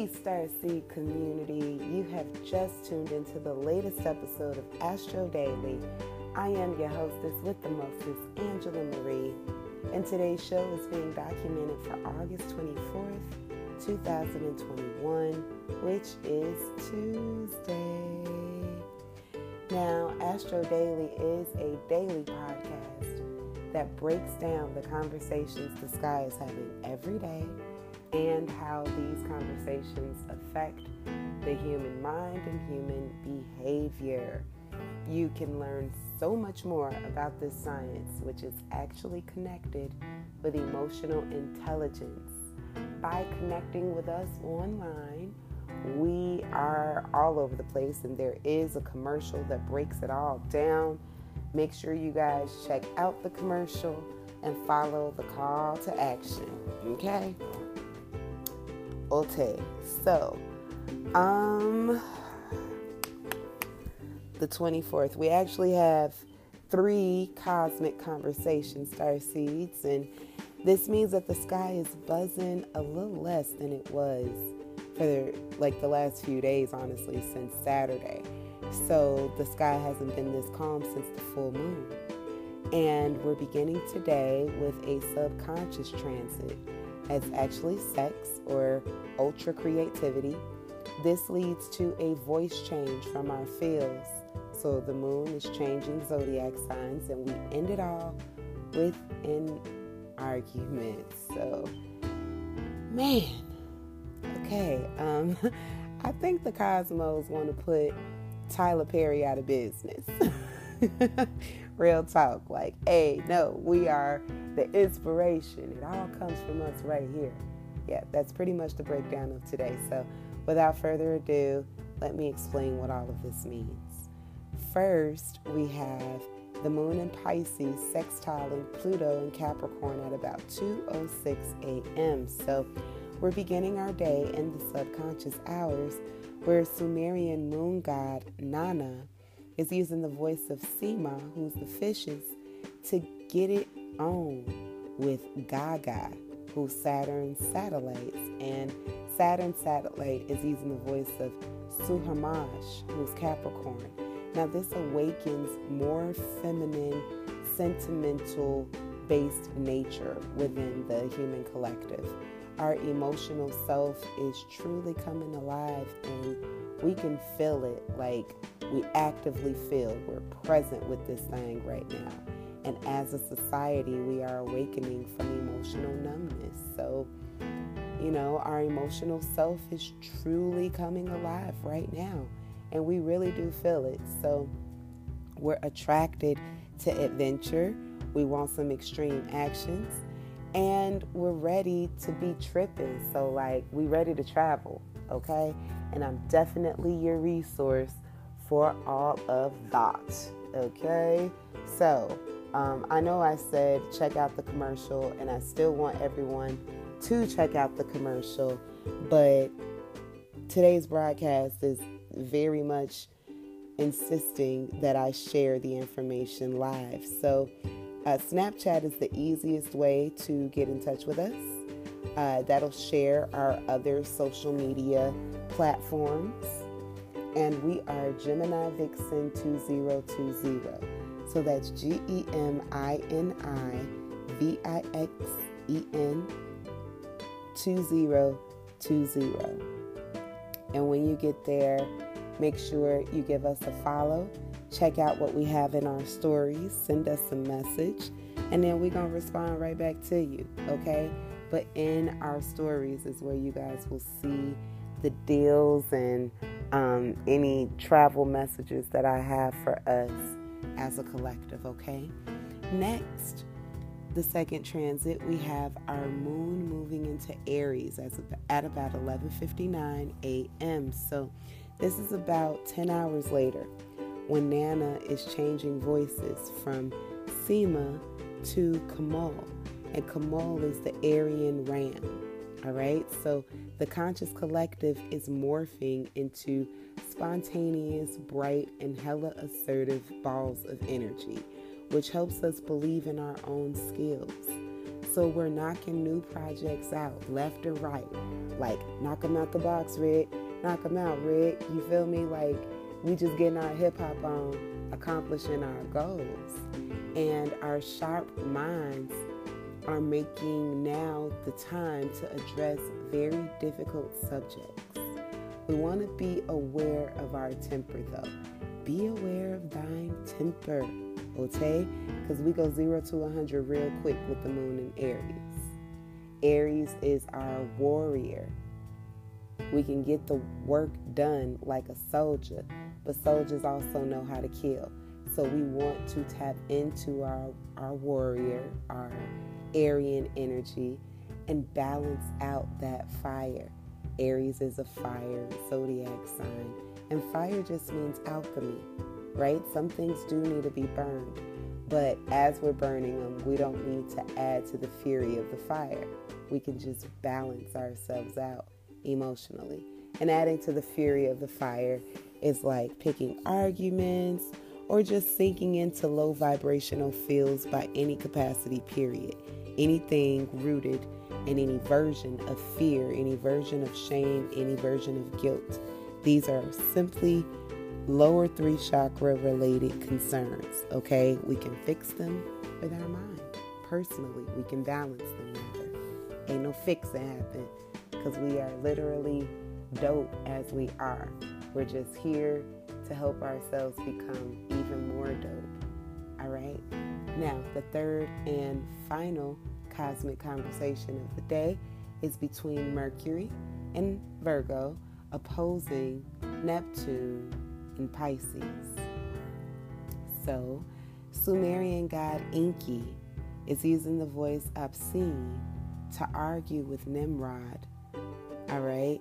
Peace, Starseed community. You have just tuned into the latest episode of Astro Daily. I am your hostess with the mostest, Angela Marie, and today's show is being documented for August 24th, 2021, which is Tuesday. Now, Astro Daily is a daily podcast that breaks down the conversations the sky is having every day and how these conversations affect the human mind and human behavior. You can learn so much more about this science, which is actually connected with emotional intelligence. By connecting with us online, we are all over the place, and there is a commercial that breaks it all down. Make sure you guys check out the commercial and follow the call to action. Okay? Okay, so um the 24th, we actually have three cosmic conversation star seeds, and this means that the sky is buzzing a little less than it was for the, like the last few days, honestly, since Saturday. So the sky hasn't been this calm since the full moon. And we're beginning today with a subconscious transit as actually sex or ultra creativity. This leads to a voice change from our fields. So the moon is changing zodiac signs, and we end it all with an argument. So, man, okay. Um, I think the cosmos want to put Tyler Perry out of business. Real talk. Like, hey, no, we are the inspiration. It all comes from us right here. Yeah, that's pretty much the breakdown of today. So, without further ado, let me explain what all of this means. First, we have the moon in Pisces sextiling Pluto in Capricorn at about 2:06 a.m. So, we're beginning our day in the subconscious hours where Sumerian moon god Nana is using the voice of Sema, who's the fishes, to get it on with Gaga, who's Saturn satellites. And Saturn satellite is using the voice of Suhamash, who's Capricorn. Now, this awakens more feminine, sentimental based nature within the human collective. Our emotional self is truly coming alive and we can feel it like we actively feel we're present with this thing right now. And as a society, we are awakening from emotional numbness. So, you know, our emotional self is truly coming alive right now. And we really do feel it. So, we're attracted to adventure. We want some extreme actions. And we're ready to be tripping. So, like, we're ready to travel, okay? And I'm definitely your resource for all of that, okay? So, um, I know I said check out the commercial, and I still want everyone to check out the commercial, but today's broadcast is very much insisting that I share the information live. So, uh, Snapchat is the easiest way to get in touch with us. Uh, that'll share our other social media platforms. And we are Gemini Vixen 2020. So that's G E M I N I V I X E N 2020. And when you get there, make sure you give us a follow. Check out what we have in our stories. Send us a message. And then we're going to respond right back to you, okay? But in our stories is where you guys will see the deals and um, any travel messages that I have for us as a collective, okay? Next, the second transit, we have our moon moving into Aries as at about 11:59 a.m. So, this is about 10 hours later when Nana is changing voices from Sema to Kamal, and Kamal is the Aryan ram. All right, so the conscious collective is morphing into spontaneous, bright, and hella assertive balls of energy, which helps us believe in our own skills. So we're knocking new projects out left or right. Like, knock them out the box, Rick. Knock them out, Rick. You feel me? Like, we just getting our hip hop on, accomplishing our goals. And our sharp minds are making now the time to address very difficult subjects. We want to be aware of our temper, though. Be aware of thine temper, okay? Because we go zero to 100 real quick with the moon in Aries. Aries is our warrior. We can get the work done like a soldier, but soldiers also know how to kill. So we want to tap into our, our warrior, our Aryan energy, and balance out that fire. Aries is a fire zodiac sign, and fire just means alchemy, right? Some things do need to be burned, but as we're burning them, we don't need to add to the fury of the fire. We can just balance ourselves out emotionally. And adding to the fury of the fire is like picking arguments or just sinking into low vibrational fields by any capacity, period anything rooted in any version of fear, any version of shame, any version of guilt. These are simply lower three chakra related concerns, okay? We can fix them with our mind. Personally, we can balance them. Ain't no fixing happen because we are literally dope as we are. We're just here to help ourselves become even more dope. All right? Now, the third and final cosmic conversation of the day is between Mercury and Virgo opposing Neptune and Pisces. So, Sumerian god Enki is using the voice obscene to argue with Nimrod. All right?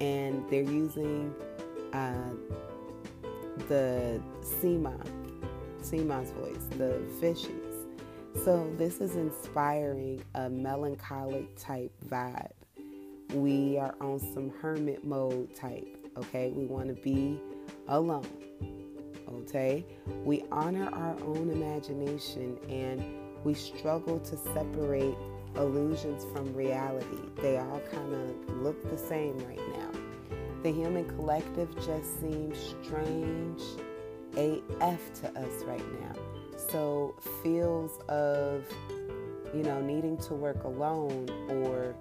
And they're using uh, the Sema, Sema's voice, the fishes. So, this is inspiring a melancholic type vibe. We are on some hermit mode type, okay? We want to be alone, okay? We honor our own imagination and we struggle to separate illusions from reality. They all kind of look the same right now. The human collective just seems strange AF to us right now. So, feels of, you know, needing to work alone or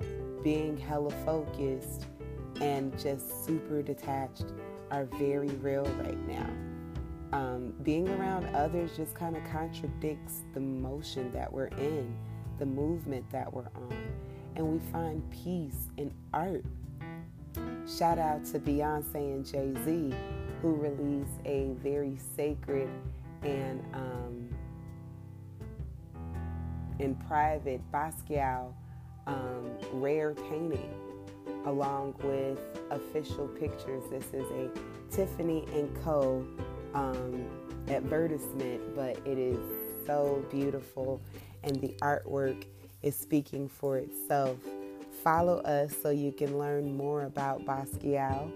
being hella focused and just super detached are very real right now. Um, being around others just kind of contradicts the motion that we're in, the movement that we're on, and we find peace in art. Shout out to Beyonce and Jay Z, who released a very sacred and um, in private Basquiat um, rare painting along with official pictures. This is a Tiffany and Co. Um, advertisement, but it is so beautiful and the artwork is speaking for itself. Follow us so you can learn more about Basquiat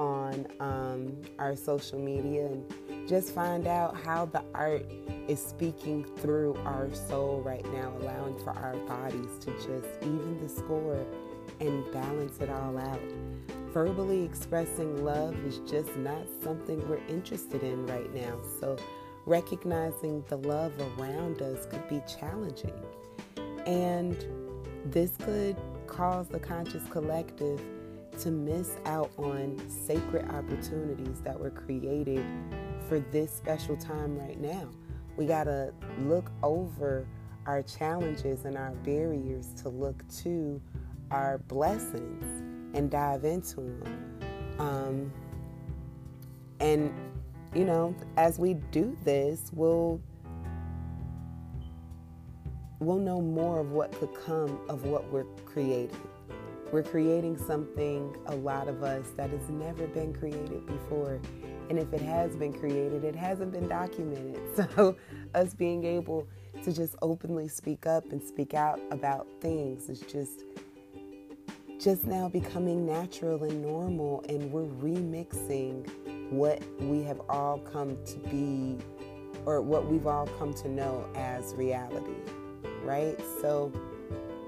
on um, our social media and just find out how the art is speaking through our soul right now, allowing for our bodies to just even the score and balance it all out. Verbally expressing love is just not something we're interested in right now. So, recognizing the love around us could be challenging. And this could cause the conscious collective to miss out on sacred opportunities that were created for this special time right now. We got to look over our challenges and our barriers to look to our blessings and dive into them. Um, and, you know, as we do this, we'll we'll know more of what could come of what we're creating. We're creating something, a lot of us, that has never been created before. And if it has been created, it hasn't been documented. So, us being able to just openly speak up and speak out about things is just just now becoming natural and normal and we're remixing what we have all come to be or what we've all come to know as reality right? So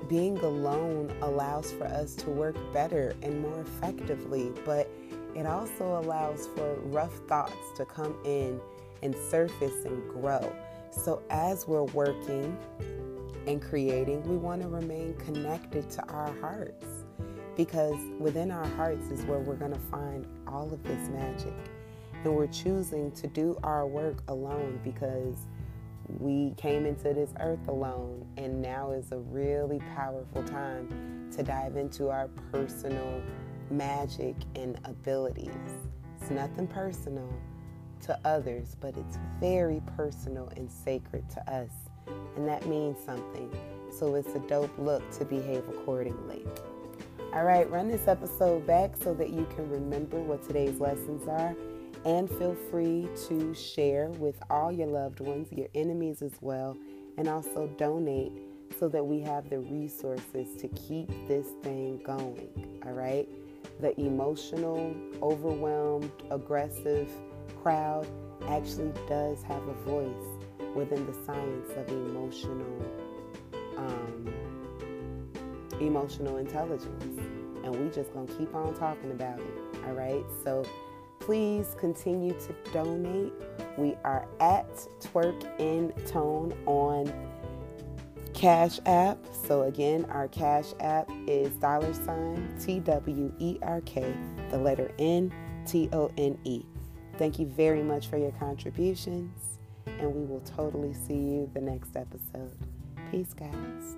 being alone allows for us to work better and more effectively, but it also allows for rough thoughts to come in and surface and grow. So as we're working and creating, we want to remain connected to our hearts because within our hearts is where we're going to find all of this magic. And we're choosing to do our work alone because we came into this earth alone, and now is a really powerful time to dive into our personal magic and abilities. It's nothing personal to others, but it's very personal and sacred to us, and that means something. So it's a dope look to behave accordingly. All right, run this episode back so that you can remember what today's lessons are and feel free to share with all your loved ones, your enemies as well, and also donate so that we have the resources to keep this thing going. All right? The emotional, overwhelmed, aggressive crowd actually does have a voice within the science of emotional um, emotional intelligence and we just gonna keep on talking about it all right so Please continue to donate. We are at Twerk in Tone on Cash App. So again, our Cash App is dollar sign T W E R K, the letter N T O N E. Thank you very much for your contributions, and we will totally see you the next episode. Peace, guys.